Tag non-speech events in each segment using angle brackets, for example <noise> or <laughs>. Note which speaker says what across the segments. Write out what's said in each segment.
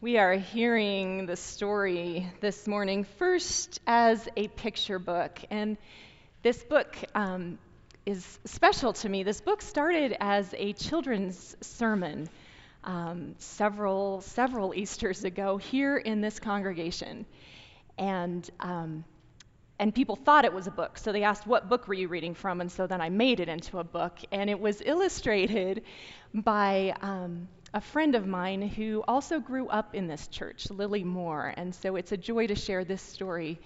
Speaker 1: We are hearing the story this morning first as a picture book. And this book um, is special to me. This book started as a children's sermon um, several, several Easters ago here in this congregation. And um, and people thought it was a book. So they asked, What book were you reading from? And so then I made it into a book. And it was illustrated by um, a friend of mine who also grew up in this church, Lily Moore. And so it's a joy to share this story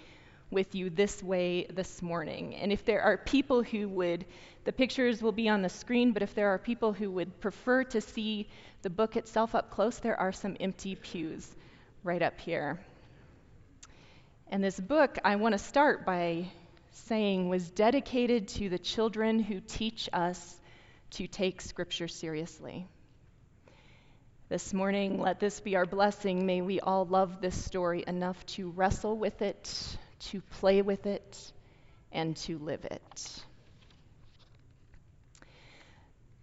Speaker 1: with you this way this morning. And if there are people who would, the pictures will be on the screen, but if there are people who would prefer to see the book itself up close, there are some empty pews right up here. And this book, I want to start by saying, was dedicated to the children who teach us to take Scripture seriously. This morning, let this be our blessing. May we all love this story enough to wrestle with it, to play with it, and to live it.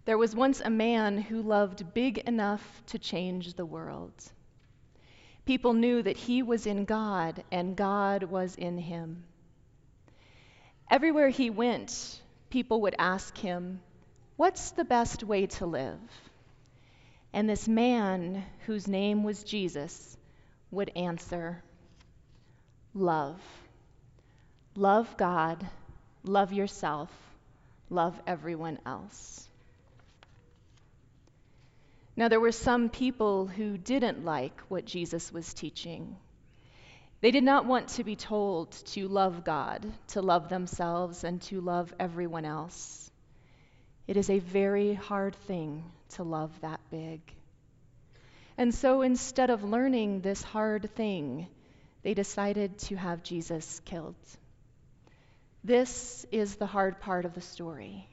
Speaker 1: There was once a man who loved big enough to change the world. People knew that he was in God and God was in him. Everywhere he went, people would ask him, What's the best way to live? And this man, whose name was Jesus, would answer, Love. Love God, love yourself, love everyone else. Now, there were some people who didn't like what Jesus was teaching. They did not want to be told to love God, to love themselves, and to love everyone else. It is a very hard thing to love that big. And so instead of learning this hard thing, they decided to have Jesus killed. This is the hard part of the story.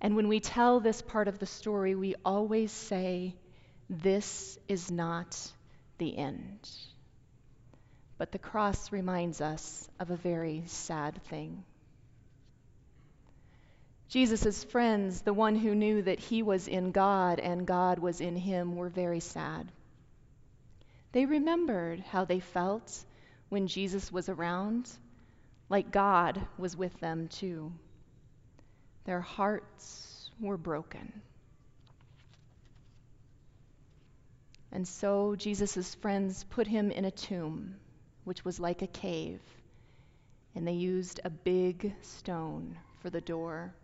Speaker 1: And when we tell this part of the story, we always say, This is not the end. But the cross reminds us of a very sad thing. Jesus' friends, the one who knew that he was in God and God was in him, were very sad. They remembered how they felt when Jesus was around, like God was with them too. Their hearts were broken. And so Jesus' friends put him in a tomb, which was like a cave, and they used a big stone for the door.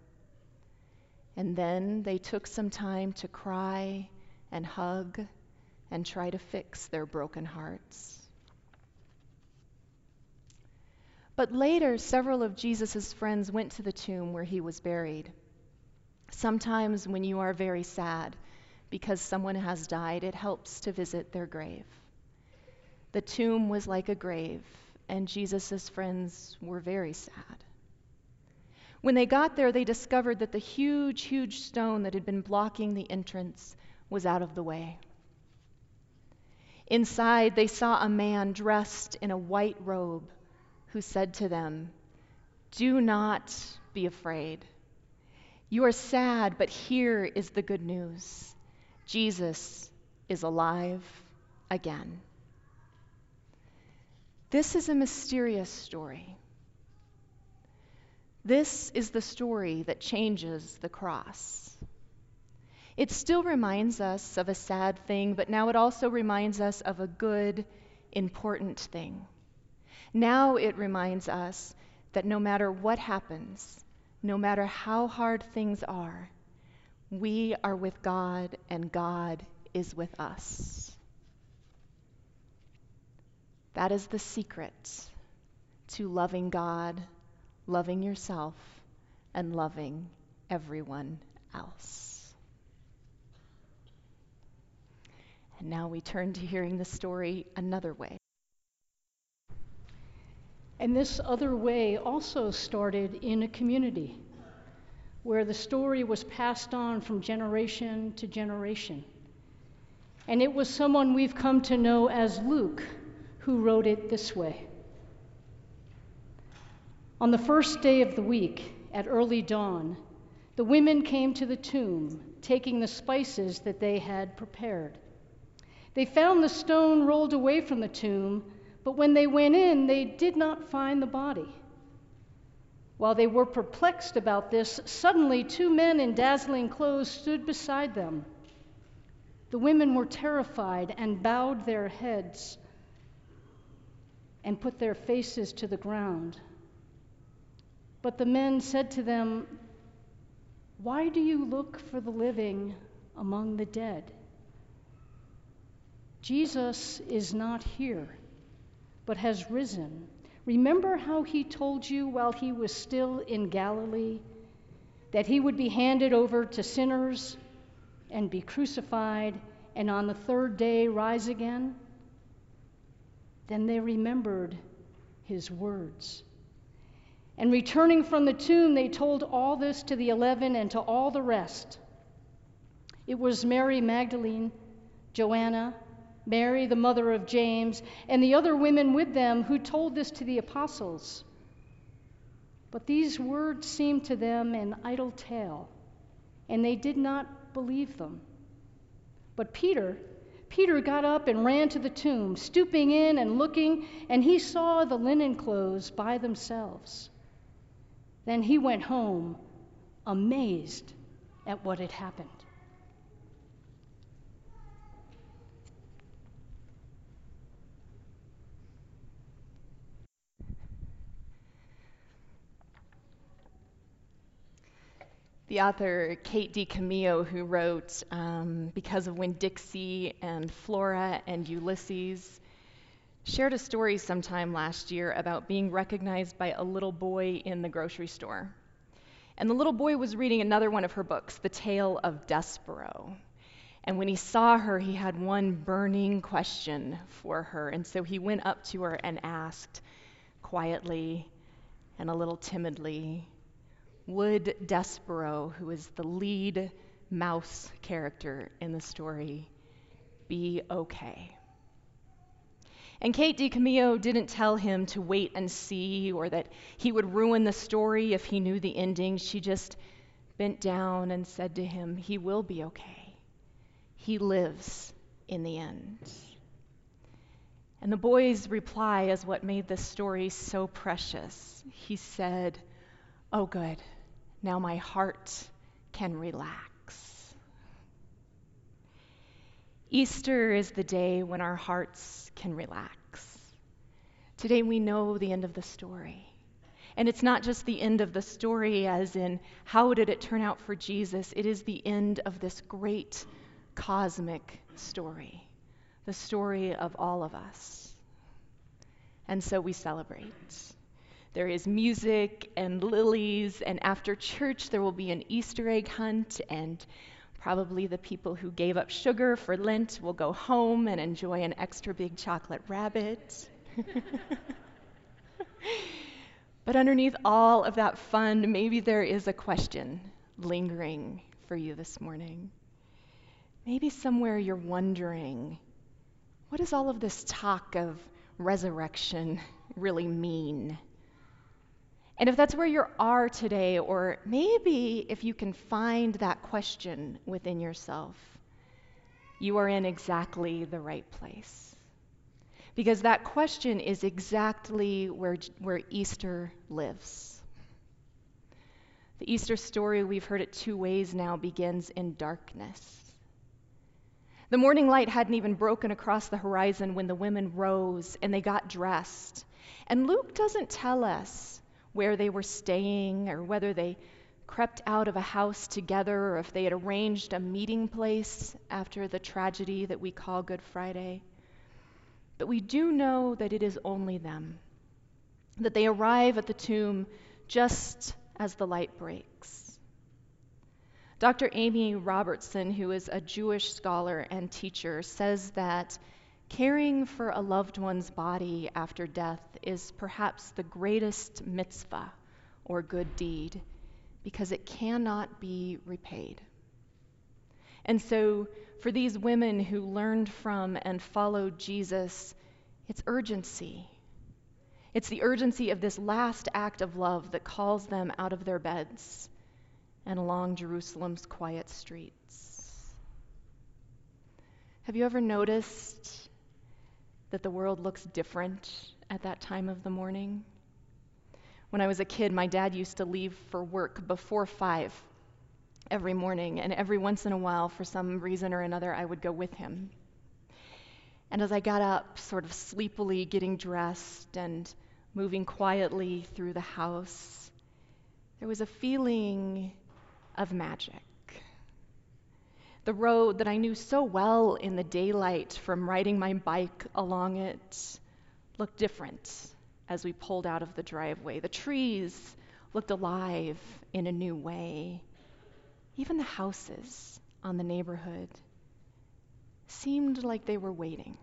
Speaker 1: And then they took some time to cry and hug and try to fix their broken hearts. But later, several of Jesus' friends went to the tomb where he was buried. Sometimes, when you are very sad because someone has died, it helps to visit their grave. The tomb was like a grave, and Jesus' friends were very sad. When they got there, they discovered that the huge, huge stone that had been blocking the entrance was out of the way. Inside, they saw a man dressed in a white robe who said to them, Do not be afraid. You are sad, but here is the good news Jesus is alive again. This is a mysterious story. This is the story that changes the cross. It still reminds us of a sad thing, but now it also reminds us of a good, important thing. Now it reminds us that no matter what happens, no matter how hard things are, we are with God and God is with us. That is the secret to loving God, loving yourself, and loving everyone else. And now we turn to hearing the story another way.
Speaker 2: And this other way also started in a community where the story was passed on from generation to generation. And it was someone we've come to know as Luke who wrote it this way. On the first day of the week, at early dawn, the women came to the tomb, taking the spices that they had prepared. They found the stone rolled away from the tomb, but when they went in, they did not find the body. While they were perplexed about this, suddenly two men in dazzling clothes stood beside them. The women were terrified and bowed their heads and put their faces to the ground. But the men said to them, Why do you look for the living among the dead? Jesus is not here, but has risen. Remember how he told you while he was still in Galilee that he would be handed over to sinners and be crucified and on the third day rise again? Then they remembered his words. And returning from the tomb, they told all this to the eleven and to all the rest. It was Mary Magdalene, Joanna, Mary, the mother of James, and the other women with them who told this to the apostles. But these words seemed to them an idle tale, and they did not believe them. But Peter, Peter got up and ran to the tomb, stooping in and looking, and he saw the linen clothes by themselves. Then he went home, amazed at what had happened.
Speaker 1: The author Kate DiCamillo, who wrote um, Because of Winn-Dixie and Flora and Ulysses, shared a story sometime last year about being recognized by a little boy in the grocery store. And the little boy was reading another one of her books, The Tale of Despereaux. And when he saw her, he had one burning question for her. And so he went up to her and asked quietly and a little timidly, would Despereaux, who is the lead mouse character in the story, be okay? And Kate DiCamillo didn't tell him to wait and see or that he would ruin the story if he knew the ending. She just bent down and said to him, He will be okay. He lives in the end. And the boy's reply is what made this story so precious. He said, Oh, good. Now my heart can relax. Easter is the day when our hearts can relax. Today we know the end of the story. And it's not just the end of the story, as in how did it turn out for Jesus, it is the end of this great cosmic story, the story of all of us. And so we celebrate. There is music and lilies, and after church, there will be an Easter egg hunt, and probably the people who gave up sugar for Lent will go home and enjoy an extra big chocolate rabbit. <laughs> but underneath all of that fun, maybe there is a question lingering for you this morning. Maybe somewhere you're wondering what does all of this talk of resurrection really mean? And if that's where you are today, or maybe if you can find that question within yourself, you are in exactly the right place. Because that question is exactly where, where Easter lives. The Easter story, we've heard it two ways now, begins in darkness. The morning light hadn't even broken across the horizon when the women rose and they got dressed. And Luke doesn't tell us where they were staying or whether they crept out of a house together or if they had arranged a meeting place after the tragedy that we call Good Friday. But we do know that it is only them, that they arrive at the tomb just as the light breaks. Dr. Amy Robertson, who is a Jewish scholar and teacher, says that Caring for a loved one's body after death is perhaps the greatest mitzvah or good deed because it cannot be repaid. And so, for these women who learned from and followed Jesus, it's urgency. It's the urgency of this last act of love that calls them out of their beds and along Jerusalem's quiet streets. Have you ever noticed that the world looks different at that time of the morning? When I was a kid, my dad used to leave for work before five every morning, and every once in a while, for some reason or another, I would go with him. And as I got up, sort of sleepily getting dressed and moving quietly through the house, there was a feeling of magic. The road that I knew so well in the daylight from riding my bike along it looked different as we pulled out of the driveway. The trees looked alive in a new way. Even the houses on the neighborhood seemed like they were waiting.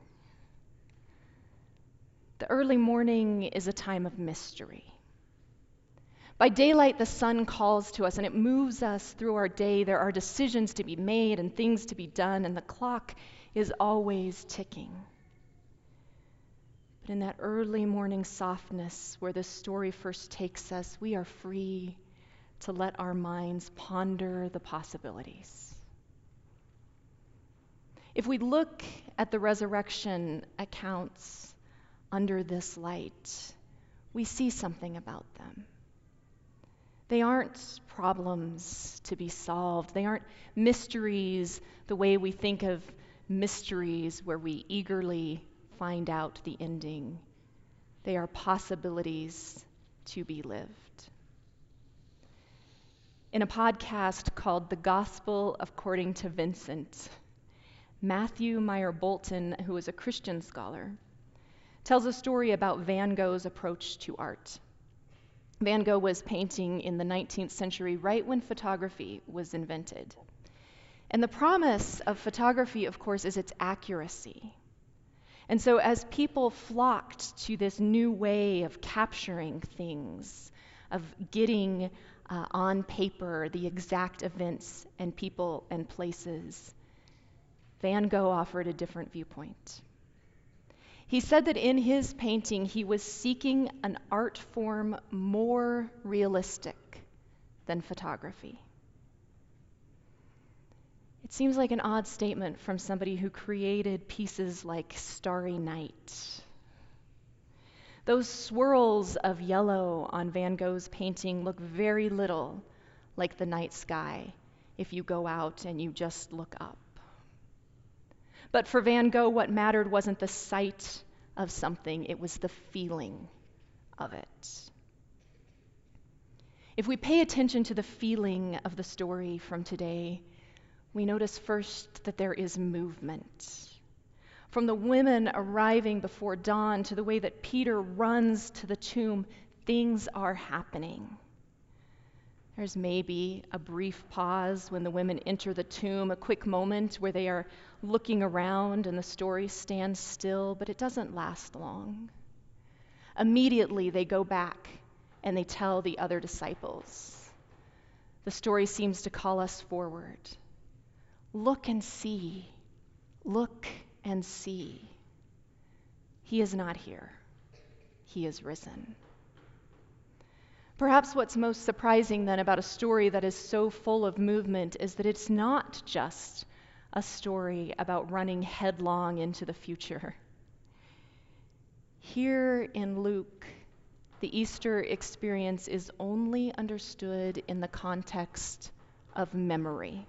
Speaker 1: The early morning is a time of mystery. By daylight, the sun calls to us and it moves us through our day. There are decisions to be made and things to be done, and the clock is always ticking. But in that early morning softness where the story first takes us, we are free to let our minds ponder the possibilities. If we look at the resurrection accounts under this light, we see something about them. They aren't problems to be solved. They aren't mysteries the way we think of mysteries where we eagerly find out the ending. They are possibilities to be lived. In a podcast called The Gospel According to Vincent, Matthew Myer Boulton, who is a Christian scholar, tells a story about Van Gogh's approach to art. Van Gogh was painting in the 19th century, right when photography was invented. And the promise of photography, of course, is its accuracy. And so, as people flocked to this new way of capturing things, of getting uh, on paper the exact events and people and places, Van Gogh offered a different viewpoint. He said that in his painting, he was seeking an art form more realistic than photography. It seems like an odd statement from somebody who created pieces like Starry Night. Those swirls of yellow on Van Gogh's painting look very little like the night sky if you go out and you just look up. But for Van Gogh, what mattered wasn't the sight of something, it was the feeling of it. If we pay attention to the feeling of the story from today, we notice first that there is movement. From the women arriving before dawn to the way that Peter runs to the tomb, things are happening. There's maybe a brief pause when the women enter the tomb, a quick moment where they are looking around and the story stands still, but it doesn't last long. Immediately, they go back and they tell the other disciples. The story seems to call us forward. Look and see. Look and see. He is not here, He is risen. Perhaps what's most surprising then about a story that is so full of movement is that it's not just a story about running headlong into the future. Here in Luke, the Easter experience is only understood in the context of memory.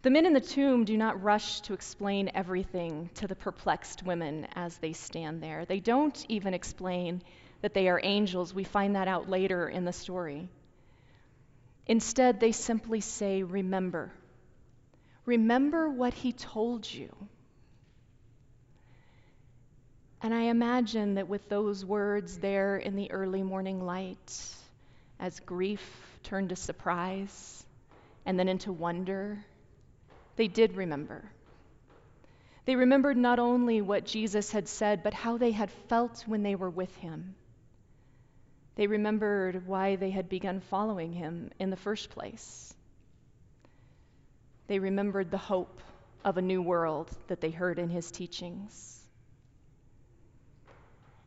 Speaker 1: The men in the tomb do not rush to explain everything to the perplexed women as they stand there. They don't even explain that they are angels. We find that out later in the story. Instead, they simply say, Remember. Remember what he told you. And I imagine that with those words there in the early morning light, as grief turned to surprise and then into wonder, they did remember. They remembered not only what Jesus had said, but how they had felt when they were with him. They remembered why they had begun following him in the first place. They remembered the hope of a new world that they heard in his teachings.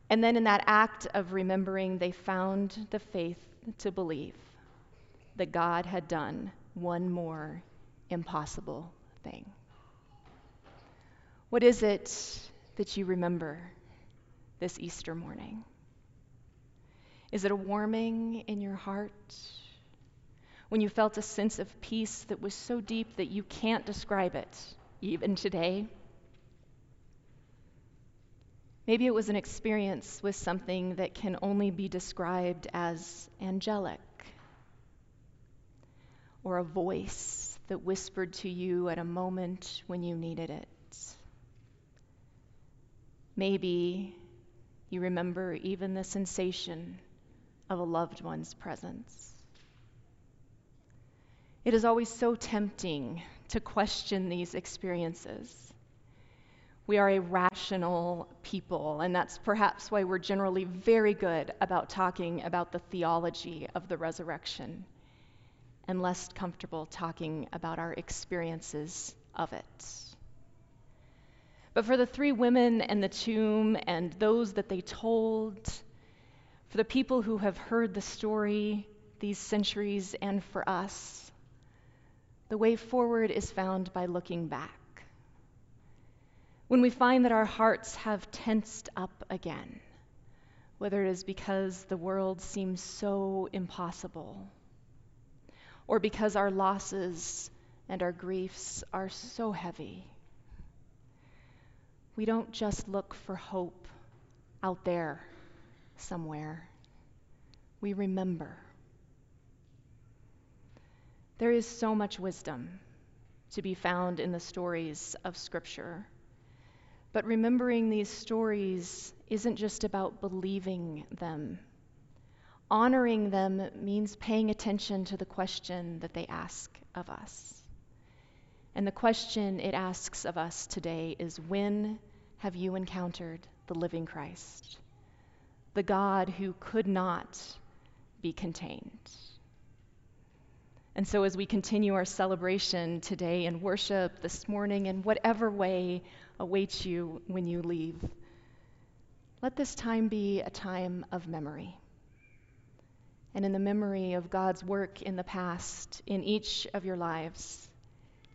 Speaker 1: And then, in that act of remembering, they found the faith to believe that God had done one more impossible thing. What is it that you remember this Easter morning? Is it a warming in your heart? When you felt a sense of peace that was so deep that you can't describe it, even today? Maybe it was an experience with something that can only be described as angelic, or a voice that whispered to you at a moment when you needed it. Maybe you remember even the sensation of a loved one's presence. It is always so tempting to question these experiences. We are a rational people, and that's perhaps why we're generally very good about talking about the theology of the resurrection and less comfortable talking about our experiences of it. But for the three women and the tomb and those that they told, for the people who have heard the story these centuries, and for us, the way forward is found by looking back. When we find that our hearts have tensed up again, whether it is because the world seems so impossible, or because our losses and our griefs are so heavy, we don't just look for hope out there somewhere. We remember. There is so much wisdom to be found in the stories of Scripture. But remembering these stories isn't just about believing them. Honoring them means paying attention to the question that they ask of us. And the question it asks of us today is when have you encountered the living Christ? The God who could not be contained. And so, as we continue our celebration today in worship this morning, in whatever way awaits you when you leave, let this time be a time of memory. And in the memory of God's work in the past, in each of your lives,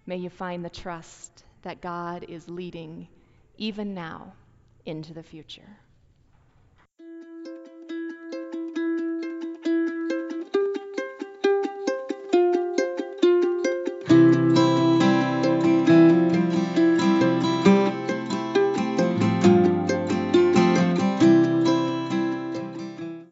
Speaker 1: may you find the trust that God is leading even now into the future.